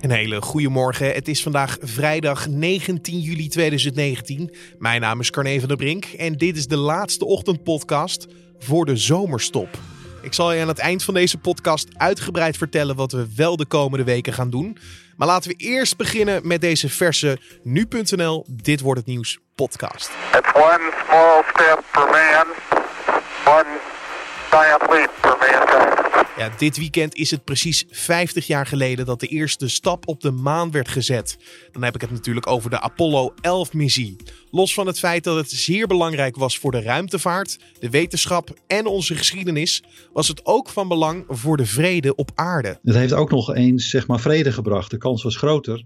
Een hele goede morgen. Het is vandaag vrijdag 19 juli 2019. Mijn naam is Carne van der Brink en dit is de laatste ochtendpodcast voor de zomerstop. Ik zal je aan het eind van deze podcast uitgebreid vertellen wat we wel de komende weken gaan doen. Maar laten we eerst beginnen met deze verse nu.nl Dit wordt het nieuws podcast. It's one small step for man, one giant for. Ja, dit weekend is het precies 50 jaar geleden dat de eerste stap op de maan werd gezet. Dan heb ik het natuurlijk over de Apollo 11-missie. Los van het feit dat het zeer belangrijk was voor de ruimtevaart, de wetenschap en onze geschiedenis, was het ook van belang voor de vrede op aarde. Het heeft ook nog eens zeg maar, vrede gebracht. De kans was groter,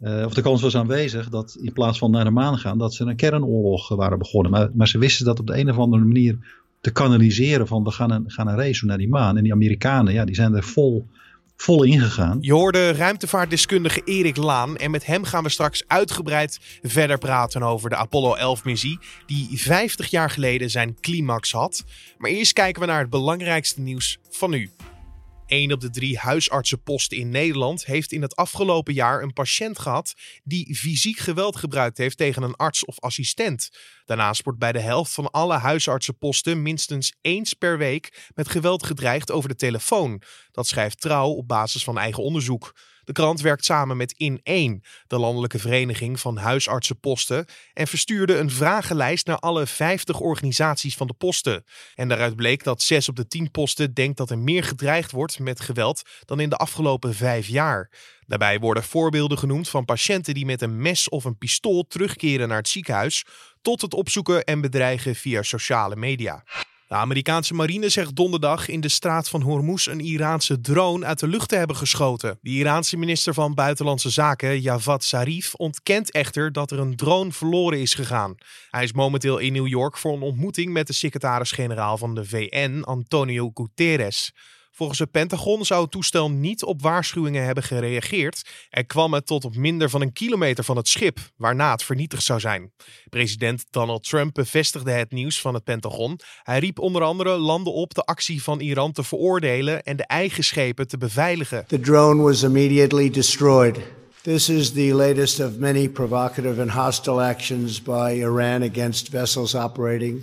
uh, of de kans was aanwezig, dat in plaats van naar de maan gaan, dat ze een kernoorlog waren begonnen. Maar, maar ze wisten dat op de een of andere manier te kanaliseren van we gaan een, gaan een race naar die maan. En die Amerikanen, ja, die zijn er vol, vol ingegaan. Je hoorde ruimtevaartdeskundige Erik Laan en met hem gaan we straks uitgebreid verder praten over de Apollo 11 missie die 50 jaar geleden zijn climax had. Maar eerst kijken we naar het belangrijkste nieuws van nu. 1 op de drie huisartsenposten in Nederland heeft in het afgelopen jaar een patiënt gehad die fysiek geweld gebruikt heeft tegen een arts of assistent. Daarnaast wordt bij de helft van alle huisartsenposten minstens eens per week met geweld gedreigd over de telefoon. Dat schrijft Trouw op basis van eigen onderzoek. De krant werkt samen met In1, de landelijke vereniging van huisartsenposten, en verstuurde een vragenlijst naar alle 50 organisaties van de posten. En daaruit bleek dat 6 op de 10 posten denkt dat er meer gedreigd wordt met geweld dan in de afgelopen vijf jaar. Daarbij worden voorbeelden genoemd van patiënten die met een mes of een pistool terugkeren naar het ziekenhuis, tot het opzoeken en bedreigen via sociale media. De Amerikaanse marine zegt donderdag in de straat van Hormuz een Iraanse drone uit de lucht te hebben geschoten. De Iraanse minister van Buitenlandse Zaken, Javad Zarif, ontkent echter dat er een drone verloren is gegaan. Hij is momenteel in New York voor een ontmoeting met de secretaris-generaal van de VN, Antonio Guterres. Volgens het Pentagon zou het toestel niet op waarschuwingen hebben gereageerd en kwam het tot op minder van een kilometer van het schip, waarna het vernietigd zou zijn. President Donald Trump bevestigde het nieuws van het Pentagon. Hij riep onder andere landen op de actie van Iran te veroordelen en de eigen schepen te beveiligen. The drone was immediately destroyed. This is the latest of many provocative and hostile actions by Iran against vessels operating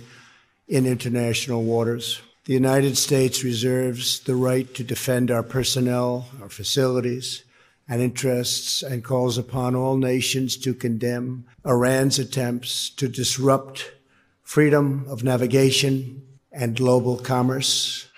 in international waters. The United States reserves the right to defend our personnel, our facilities, and interests, and calls upon all nations to condemn Iran's attempts to disrupt freedom of navigation and global commerce.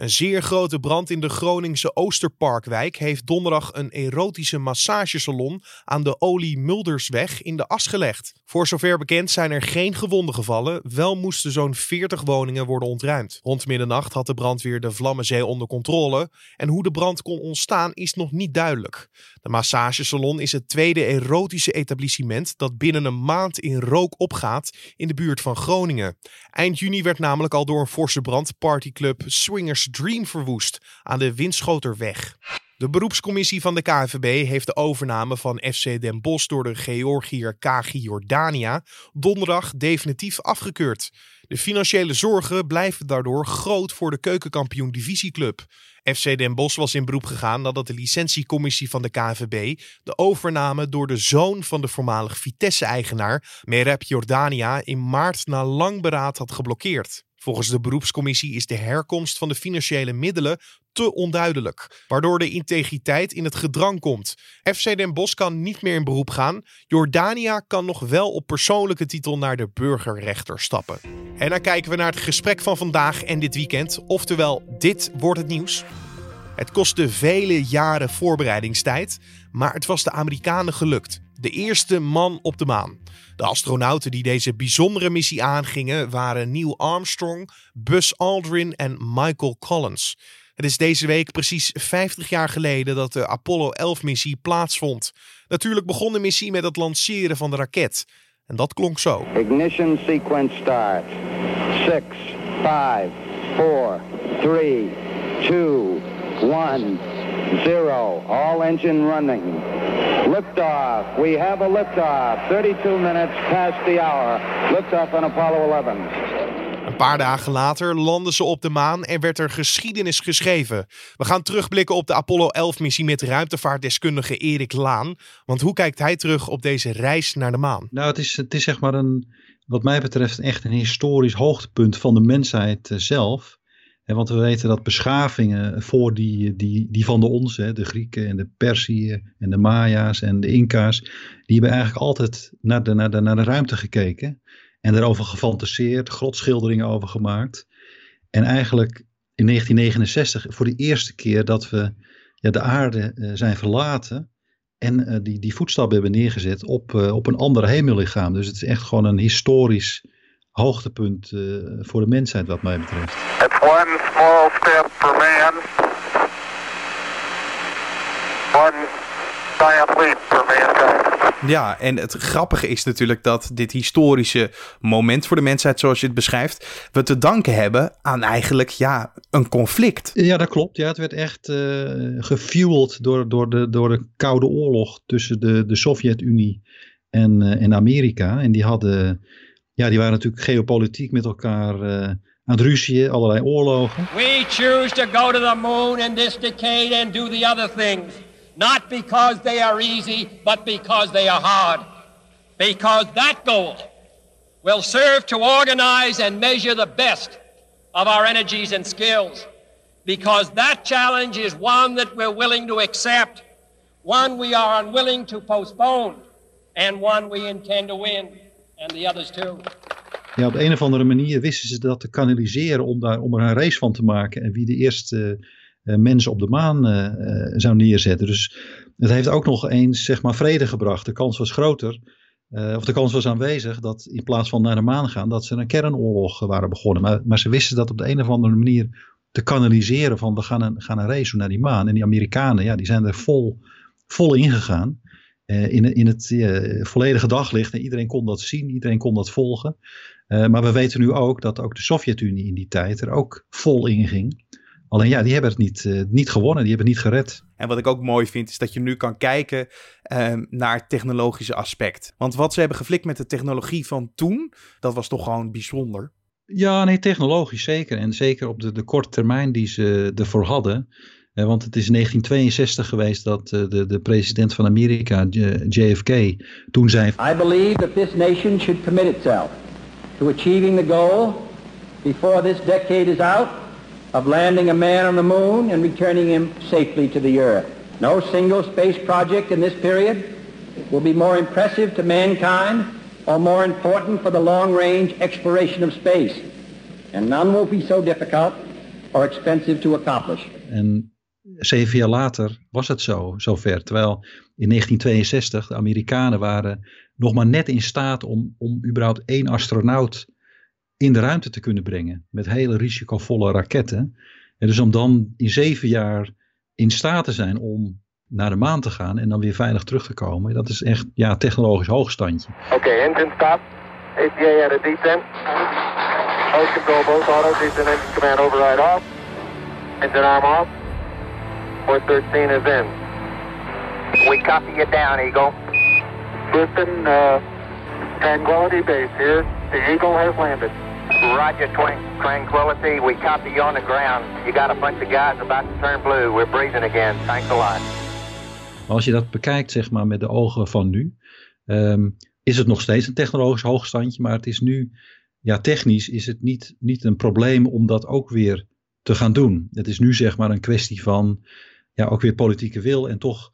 Een zeer grote brand in de Groningse Oosterparkwijk heeft donderdag een erotische massagesalon aan de Olie Muldersweg in de as gelegd. Voor zover bekend zijn er geen gewonden gevallen, wel moesten zo'n 40 woningen worden ontruimd. Rond middernacht had de brandweer de Vlammenzee onder controle en hoe de brand kon ontstaan is nog niet duidelijk. De massagesalon is het tweede erotische etablissement dat binnen een maand in rook opgaat in de buurt van Groningen. Eind juni werd namelijk al door een forse brand partyclub Swingers Dream verwoest aan de Winschoterweg. De beroepscommissie van de KNVB heeft de overname van FC Den Bosch door de Georgiër KG Jordania donderdag definitief afgekeurd. De financiële zorgen blijven daardoor groot voor de keukenkampioen divisieclub. FC Den Bosch was in beroep gegaan nadat de licentiecommissie van de KNVB de overname door de zoon van de voormalig Vitesse-eigenaar, Merab Jordania, in maart na lang beraad had geblokkeerd. Volgens de beroepscommissie is de herkomst van de financiële middelen te onduidelijk, waardoor de integriteit in het gedrang komt. FC Den Bosch kan niet meer in beroep gaan. Jordania kan nog wel op persoonlijke titel naar de burgerrechter stappen. En dan kijken we naar het gesprek van vandaag en dit weekend, oftewel dit wordt het nieuws. Het kostte vele jaren voorbereidingstijd, maar het was de Amerikanen gelukt. De eerste man op de maan. De astronauten die deze bijzondere missie aangingen waren Neil Armstrong, Buzz Aldrin en Michael Collins. Het is deze week precies 50 jaar geleden dat de Apollo 11-missie plaatsvond. Natuurlijk begon de missie met het lanceren van de raket. En dat klonk zo. Ignition sequence start. 6, 5, 4, 3, 2, 1, 0. All engine running. Liftoff. We have a liftoff. 32 minutes past the hour. Liftoff on Apollo 11. Een paar dagen later landden ze op de maan en werd er geschiedenis geschreven. We gaan terugblikken op de Apollo 11-missie met ruimtevaartdeskundige Erik Laan. Want hoe kijkt hij terug op deze reis naar de maan? Nou, het is, het is zeg maar een, wat mij betreft echt een historisch hoogtepunt van de mensheid eh, zelf. want we weten dat beschavingen voor die, die, die van de onze, de Grieken en de Persiën en de Maya's en de Inca's, die hebben eigenlijk altijd naar de, naar de, naar de ruimte gekeken. En daarover gefantaseerd, grotschilderingen over gemaakt. En eigenlijk in 1969, voor de eerste keer dat we ja, de aarde uh, zijn verlaten. En uh, die, die voetstappen hebben neergezet op, uh, op een ander hemellichaam. Dus het is echt gewoon een historisch hoogtepunt voor de mensheid wat mij betreft. It's one small step for man. One giant leap. Ja, en het grappige is natuurlijk dat dit historische moment voor de mensheid, zoals je het beschrijft, we te danken hebben aan eigenlijk ja, een conflict. Ja, dat klopt. Ja, het werd echt uh, gefueld door, door, de, door de Koude Oorlog tussen de, de Sovjet-Unie en, uh, en Amerika. En die hadden, ja, die waren natuurlijk geopolitiek met elkaar uh, aan het ruzien, allerlei oorlogen. We choose to go to the moon in this decade and do the other things. Not because they are easy, but because they are hard. Because that goal will serve to organize and measure the best of our energies and skills. Because that challenge is one that we're willing to accept, one we are unwilling to postpone, and one we intend to win, and the others too. Ja, op een of andere manier wisten ze dat te kanaliseren om, daar, om er een race van te maken. En wie de eerste mensen op de maan uh, zou neerzetten. Dus het heeft ook nog eens zeg maar, vrede gebracht. De kans was groter, of de kans was aanwezig, dat in plaats van naar de maan gaan, dat ze een kernoorlog waren begonnen. Maar, maar ze wisten dat op de een of andere manier te kanaliseren van we gaan een, gaan een race naar die maan. En die Amerikanen, ja, die zijn er vol, vol ingegaan. in, in het volledige daglicht. En iedereen kon dat zien, iedereen kon dat volgen. maar we weten nu ook dat ook de Sovjet-Unie in die tijd er ook vol in ging. Alleen ja, die hebben het niet, uh, niet gewonnen, die hebben het niet gered. En wat ik ook mooi vind, is dat je nu kan kijken uh, naar het technologische aspect. Want wat ze hebben geflikt met de technologie van toen, dat was toch gewoon bijzonder. Ja, nee, technologisch zeker. En zeker op de, de korte termijn die ze ervoor hadden. Uh, want het is in 1962 geweest dat de, de president van Amerika, JFK, toen zei... I believe that this nation should commit itself to achieving the goal before this decade is out of landing a man on the moon and returning him safely to the earth. No single space project in this period will be more impressive to mankind or more important for the long-range exploration of space. And none will be so difficult or expensive to accomplish. En zeven jaar later was het zo, zover. Terwijl in 1962 de Amerikanen waren nog maar net in staat om, om überhaupt één astronaut in de ruimte te kunnen brengen. Met hele risicovolle raketten. En dus om dan in zeven jaar in staat te zijn om naar de maan te gaan en dan weer veilig terug te komen. Dat is echt ja, technologisch hoogstandje. Oké, okay, engine stop. APA at a descent. Host control both auto, descent engine command override off. Engine arm off. 413 is in. We copy you down, Eagle. Houston, uh, Tranquility Base here. The Eagle has landed. Roger, Tranquility. We copy you on the ground. You got a bunch of guys about to turn blue. We're breathing again. Thanks a lot. Als je dat bekijkt, zeg maar, met de ogen van nu, um, is het nog steeds een technologisch hoogstandje. Maar het is nu, ja, technisch is het niet, niet een probleem om dat ook weer te gaan doen. Het is nu, zeg maar, een kwestie van, ja, ook weer politieke wil en toch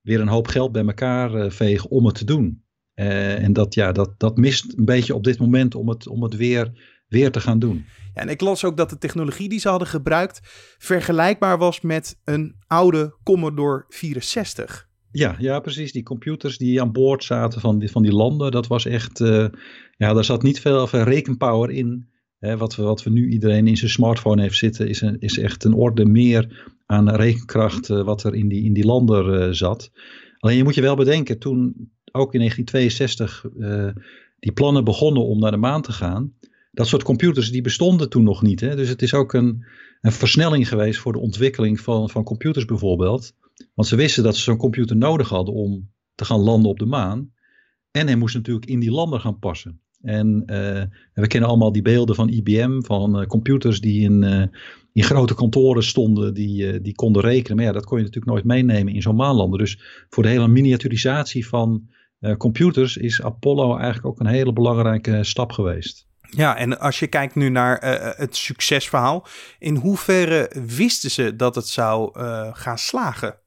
weer een hoop geld bij elkaar uh, vegen om het te doen. Uh, en dat, ja, dat, dat mist een beetje op dit moment om het, om het weer weer te gaan doen. Ja, en ik las ook dat de technologie die ze hadden gebruikt vergelijkbaar was met een oude Commodore 64. Ja, ja, precies. Die computers die aan boord zaten van die, van die landen, dat was echt, uh, ja, daar zat niet veel rekenpower in. Hè, wat, we, wat we nu iedereen in zijn smartphone heeft zitten, is, een, is echt een orde meer aan rekenkracht uh, wat er in die, in die landen uh, zat. Alleen je moet je wel bedenken, toen ook in 1962 die plannen begonnen om naar de maan te gaan, dat soort computers die bestonden toen nog niet. Hè? Dus het is ook een, een versnelling geweest voor de ontwikkeling van, van computers bijvoorbeeld. Want ze wisten dat ze zo'n computer nodig hadden om te gaan landen op de maan. En hij moest natuurlijk in die lander gaan passen. En we kennen allemaal die beelden van IBM, van computers die in, in grote kantoren stonden, die, die konden rekenen. Maar ja, dat kon je natuurlijk nooit meenemen in zo'n maanlander. Dus voor de hele miniaturisatie van computers is Apollo eigenlijk ook een hele belangrijke stap geweest. Ja, en als je kijkt nu naar uh, het succesverhaal, in hoeverre wisten ze dat het zou uh, gaan slagen?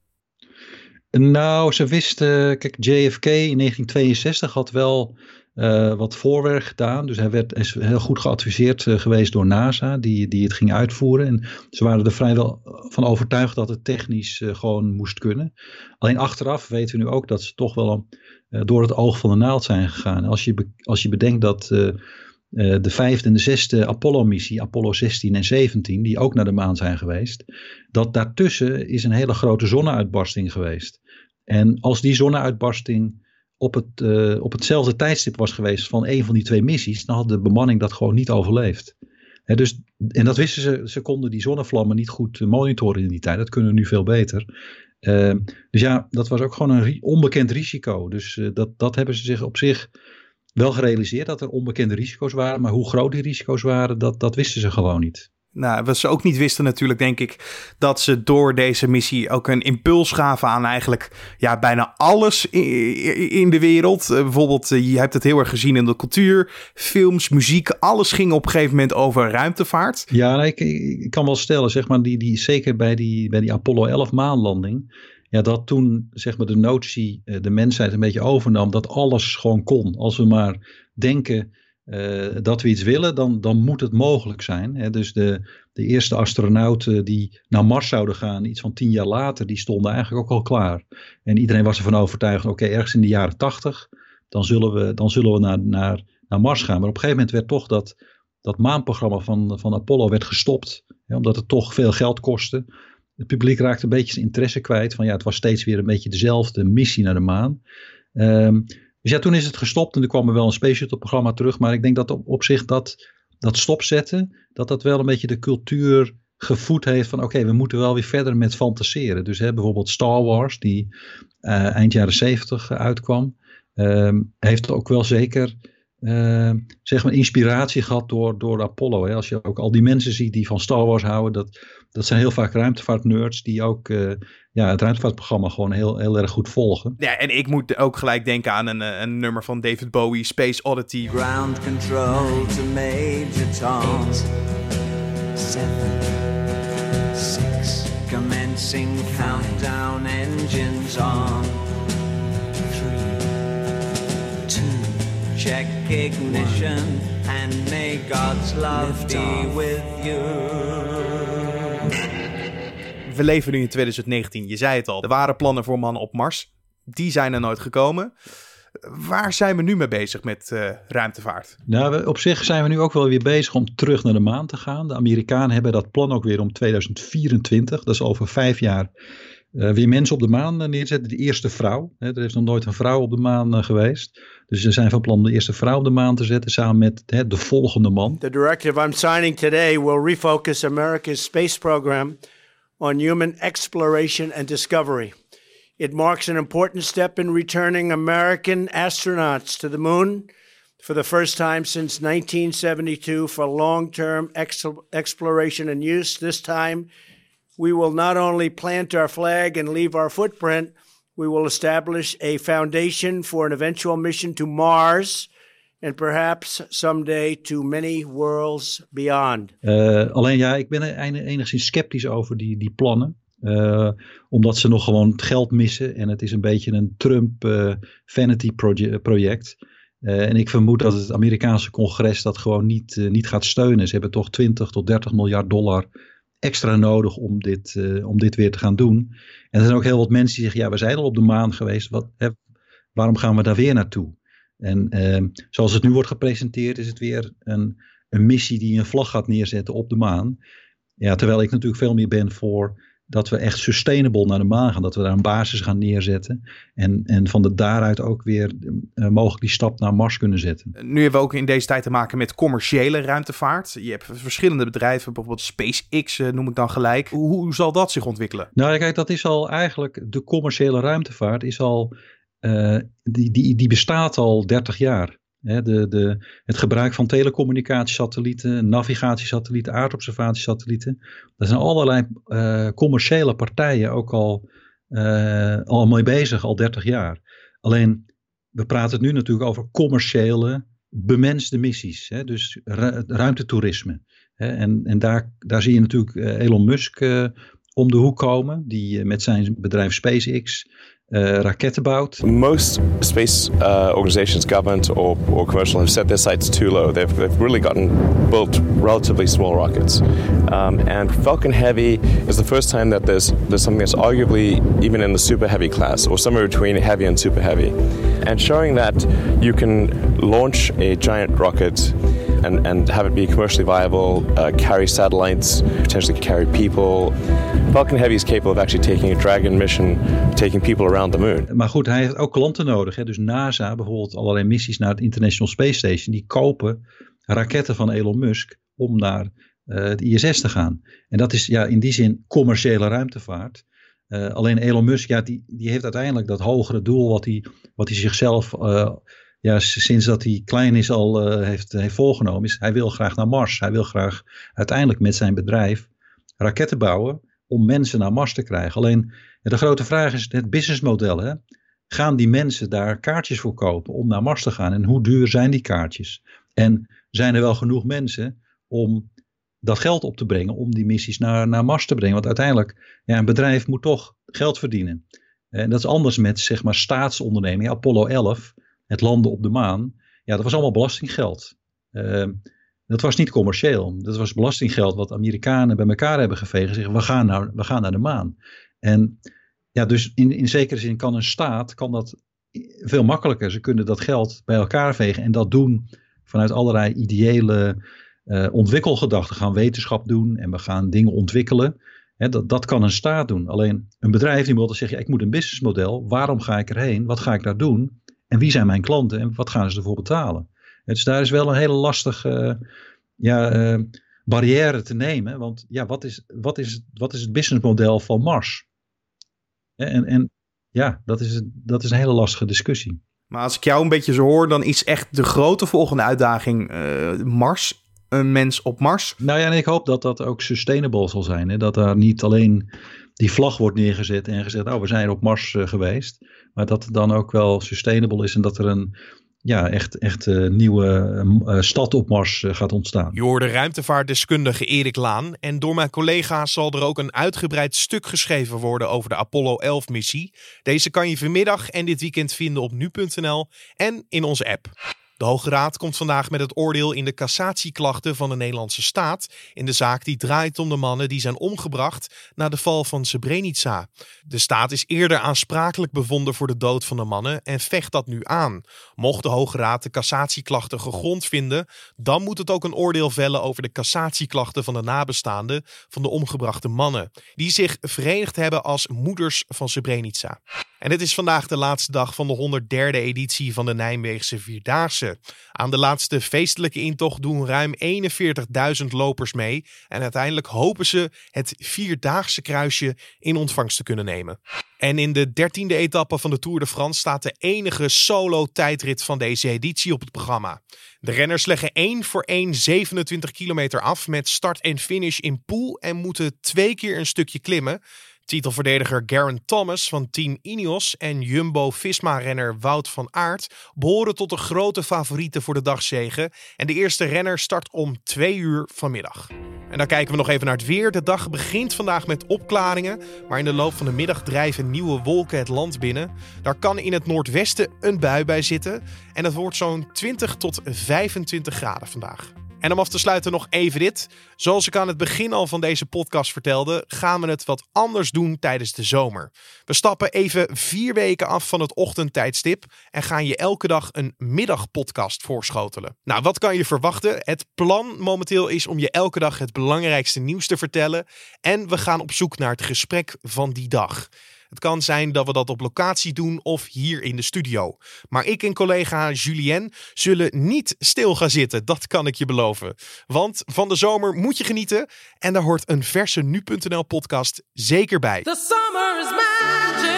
Nou, ze wisten, kijk, JFK in 1962 had wel wat voorwerk gedaan. Dus hij werd, is heel goed geadviseerd geweest door NASA, die, die het ging uitvoeren. En ze waren er vrijwel van overtuigd dat het technisch gewoon moest kunnen. Alleen achteraf weten we nu ook dat ze toch wel door het oog van de naald zijn gegaan. Als je, als je bedenkt dat uh, de vijfde en de zesde Apollo-missie, Apollo 16 en 17, die ook naar de maan zijn geweest, dat daartussen is een hele grote zonneuitbarsting geweest. En als die zonneuitbarsting op, het, uh, op hetzelfde tijdstip was geweest van een van die twee missies, dan had de bemanning dat gewoon niet overleefd. He, dus, en dat wisten ze, ze konden die zonnevlammen niet goed monitoren in die tijd, dat kunnen we nu veel beter. Dus ja, dat was ook gewoon een onbekend risico. Dus dat, dat hebben ze zich op zich wel gerealiseerd dat er onbekende risico's waren. Maar hoe groot die risico's waren, dat, dat wisten ze gewoon niet. Nou, wat ze ook niet wisten natuurlijk, denk ik, dat ze door deze missie ook een impuls gaven aan eigenlijk ja, bijna alles in de wereld. Uh, bijvoorbeeld, uh, je hebt het heel erg gezien in de cultuur, films, muziek, alles ging op een gegeven moment over ruimtevaart. Ja, ik, ik, kan wel stellen, zeg maar, die, die, zeker bij die, bij die Apollo 11 maanlanding, ja, dat toen zeg maar de notie eh, de mensheid een beetje overnam dat alles gewoon kon. Als we maar denken uh, dat we iets willen, dan, dan moet het mogelijk zijn. Hè? Dus de, de eerste astronauten die naar Mars zouden gaan, iets van tien jaar later, die stonden eigenlijk ook al klaar. En iedereen was ervan overtuigd, oké, ergens in de jaren tachtig, dan zullen we, dan zullen we naar, naar, naar Mars gaan. Maar op een gegeven moment werd toch dat, dat maanprogramma van, van Apollo werd gestopt, hè, omdat het toch veel geld kostte het publiek raakte een beetje zijn interesse kwijt. Van ja, het was steeds weer een beetje dezelfde missie naar de maan. Um, dus ja, toen is het gestopt en er kwam er wel een Space Shuttle programma terug. Maar ik denk dat op, zich dat, dat stopzetten, dat dat wel een beetje de cultuur gevoed heeft van oké, we moeten wel weer verder met fantaseren. Dus hè, bijvoorbeeld Star Wars, die uh, eind jaren zeventig uitkwam, um, heeft ook wel zeker uh, zeg maar inspiratie gehad door, door Apollo. Hè. Als je ook al die mensen ziet die van Star Wars houden, dat, dat zijn heel vaak ruimtevaartnerds die ook uh, ja, het ruimtevaartprogramma gewoon heel, heel erg goed volgen. Ja, en ik moet ook gelijk denken aan een, eh, een nummer van David Bowie, Space Oddity. Ground control to Major Tom. Seven, six, commencing countdown engines on. Check ignition and may God's love be with you. We leven nu in 2019, je zei het al. Er waren plannen voor mannen op Mars. Die zijn er nooit gekomen. Waar zijn we nu mee bezig met uh, ruimtevaart? Nou, op zich zijn we nu ook wel weer bezig om terug naar de maan te gaan. De Amerikanen hebben dat plan ook weer om 2024. Dat is over vijf jaar uh, weer mensen op de maan eh, neerzetten. De eerste vrouw. Hè, er is nog nooit een vrouw op de maan uh, geweest. Dus ze zijn van plan de eerste vrouw op de maan te zetten samen met hè, de volgende man. The directive I'm signing today will refocus America's space program on human exploration and discovery. It marks an important step in returning American astronauts to the moon for the first time since 1972 for long-term ex exploration and use. This time we will not only plant our flag and leave our footprint, we will establish a foundation for an eventual mission to Mars and perhaps someday to many worlds beyond. Uh, alleen ja, ik ben enigszins sceptisch over die, die plannen. Uh, omdat ze nog gewoon het geld missen en het is een beetje een Trump uh, vanity proje project. en ik vermoed dat het Amerikaanse congres dat gewoon niet, niet gaat steunen. Ze hebben toch 20 tot 30 miljard dollar extra nodig om dit, uh, om dit weer te gaan doen. En er zijn ook heel wat mensen die zeggen, ja, we zijn al op de maan geweest, wat, hè, waarom gaan we daar weer naartoe? En uh, zoals het nu wordt gepresenteerd, is het weer een, een missie die een vlag gaat neerzetten op de maan. Ja, terwijl ik natuurlijk veel meer ben voor dat we echt sustainable naar de maan gaan. Dat we daar een basis gaan neerzetten. En, en van de daaruit ook weer uh, mogelijk die stap naar Mars kunnen zetten. Nu hebben we ook in deze tijd te maken met commerciële ruimtevaart. Je hebt verschillende bedrijven, bijvoorbeeld SpaceX uh, noem ik dan gelijk. Hoe, hoe, zal dat zich ontwikkelen? Nou kijk, dat is al eigenlijk, de commerciële ruimtevaart is al, uh, die, die, die bestaat al 30 jaar. De, de, het gebruik van telecommunicatiesatellieten, navigatiesatellieten, aardobservatiesatellieten. Daar zijn allerlei uh, commerciële partijen ook al, uh, al mee bezig, al 30 jaar. Alleen, we praten het nu natuurlijk over commerciële, bemenste missies. Hè, dus ru ruimtetoerisme. Hè, en en daar, daar zie je natuurlijk Elon Musk om de hoek komen, die met zijn bedrijf SpaceX uh, raketten bouwt. Most space uh, organizations, government or, or commercial, have set their sights too low. They've, they've really gotten built relatively small rockets. Um, and Falcon Heavy is the first time that there's, there's something that's arguably even in the super heavy class or somewhere between heavy and super heavy. And showing that you can launch a giant rocket and, and have it be commercially viable, uh, carry satellites, potentially carry people. Falcon Heavy is capable of actually taking a Dragon mission, taking people around the moon. Maar goed, hij heeft ook klanten nodig. Hè? Dus NASA, bijvoorbeeld allerlei missies naar het International Space Station, die kopen raketten van Elon Musk om naar uh, het ISS te gaan. En dat is ja, in die zin commerciële ruimtevaart. Uh, alleen Elon Musk, ja, die, die heeft uiteindelijk dat hogere doel wat hij, wat hij zichzelf ja, sinds dat hij klein is al uh, heeft, heeft volgenomen. Is, hij wil graag naar Mars. Hij wil graag uiteindelijk met zijn bedrijf raketten bouwen om mensen naar Mars te krijgen. Alleen de grote vraag is het businessmodel. Hè? Gaan die mensen daar kaartjes voor kopen om naar Mars te gaan? En hoe duur zijn die kaartjes? En zijn er wel genoeg mensen om dat geld op te brengen om die missies naar, naar Mars te brengen? Want uiteindelijk, ja, een bedrijf moet toch geld verdienen. En dat is anders met zeg maar staatsondernemingen. Apollo 11 het landen op de maan, ja, dat was allemaal belastinggeld. Uh, dat was niet commercieel. Dat was belastinggeld wat Amerikanen bij elkaar hebben geveegd. Zeggen, we gaan naar, we gaan naar de maan. En ja, dus in, in zekere zin kan een staat kan dat veel makkelijker. Ze kunnen dat geld bij elkaar vegen en dat doen vanuit allerlei ideële uh, ontwikkelgedachten. Gaan wetenschap doen en we gaan dingen ontwikkelen. dat, dat kan een staat doen. Alleen een bedrijf die moet zeggen, ja, ik moet een businessmodel. Waarom ga ik erheen? Wat ga ik daar doen? En wie zijn mijn klanten en wat gaan ze ervoor betalen? Dus daar is wel een hele lastige ja, uh, barrière te nemen. Want ja, wat is, wat is, wat is het businessmodel van Mars? En, en ja, dat is, dat is een hele lastige discussie. Maar als ik jou een beetje zo hoor, dan is echt de grote volgende uitdaging uh, Mars. Een mens op Mars. Nou ja, en ik hoop dat dat ook sustainable zal zijn. Hè? Dat daar niet alleen die vlag wordt neergezet en gezegd, oh, we zijn op Mars uh, geweest. Maar dat het dan ook wel sustainable is en dat er een ja, echt, echt uh, nieuwe uh, stad op Mars gaat ontstaan. Je hoorde ruimtevaartdeskundige Erik Laan. En door mijn collega's zal er ook een uitgebreid stuk geschreven worden over de Apollo 11 missie. Deze kan je vanmiddag en dit weekend vinden op nu.nl en in onze app. De Hoge Raad komt vandaag met het oordeel in de cassatieklachten van de Nederlandse staat in de zaak die draait om de mannen die zijn omgebracht na de val van Srebrenica. De staat is eerder aansprakelijk bevonden voor de dood van de mannen en vecht dat nu aan. Mocht de Hoge Raad de cassatieklachten gegrond vinden, dan moet het ook een oordeel vellen over de cassatieklachten van de nabestaanden van de omgebrachte mannen, die zich verenigd hebben als moeders van Srebrenica. En het is vandaag de laatste dag van de 103e editie van de Nijmeegse Vierdaagse. Aan de laatste feestelijke intocht doen ruim 41.000 lopers mee. En uiteindelijk hopen ze het Vierdaagse kruisje in ontvangst te kunnen nemen. En in de dertiende etappe van de Tour de France staat de enige solo-tijdrit van deze editie op het programma. De renners leggen één voor één 27 kilometer af met start en finish in Poel en moeten twee keer een stukje klimmen. Titelverdediger Garen Thomas van Team Ineos en Jumbo-Visma-renner Wout van Aert behoren tot de grote favorieten voor de dagzegen. En de eerste renner start om twee uur vanmiddag. En dan kijken we nog even naar het weer. De dag begint vandaag met opklaringen, maar in de loop van de middag drijven nieuwe wolken het land binnen. Daar kan in het noordwesten een bui bij zitten en het wordt zo'n 20 tot 25 graden vandaag. En om af te sluiten nog even dit. Zoals ik aan het begin al van deze podcast vertelde, gaan we het wat anders doen tijdens de zomer. We stappen even vier weken af van het ochtendtijdstip en gaan je elke dag een middagpodcast voorschotelen. Nou, wat kan je verwachten? Het plan momenteel is om je elke dag het belangrijkste nieuws te vertellen en we gaan op zoek naar het gesprek van die dag. Het kan zijn dat we dat op locatie doen of hier in de studio. Maar ik en collega Julien zullen niet stil gaan zitten, dat kan ik je beloven. Want van de zomer moet je genieten en daar hoort een verse nu.nl podcast zeker bij. The summer is magic.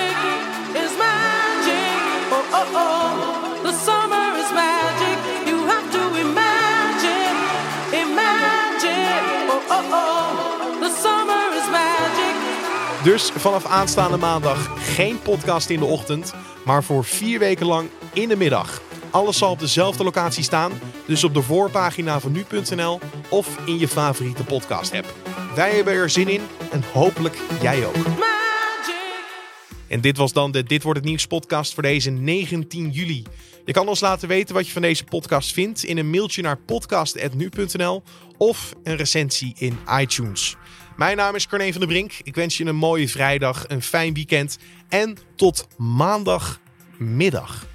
Dus vanaf aanstaande maandag geen podcast in de ochtend, maar voor vier weken lang in de middag. Alles zal op dezelfde locatie staan, dus op de voorpagina van nu.nl of in je favoriete podcast app. Wij hebben er zin in en hopelijk jij ook. En dit was dan de Dit wordt het nieuws podcast voor deze 19 juli. Je kan ons laten weten wat je van deze podcast vindt in een mailtje naar podcast.nu.nl of een recensie in iTunes. Mijn naam is Carne van der Brink. Ik wens je een mooie vrijdag, een fijn weekend en tot maandagmiddag.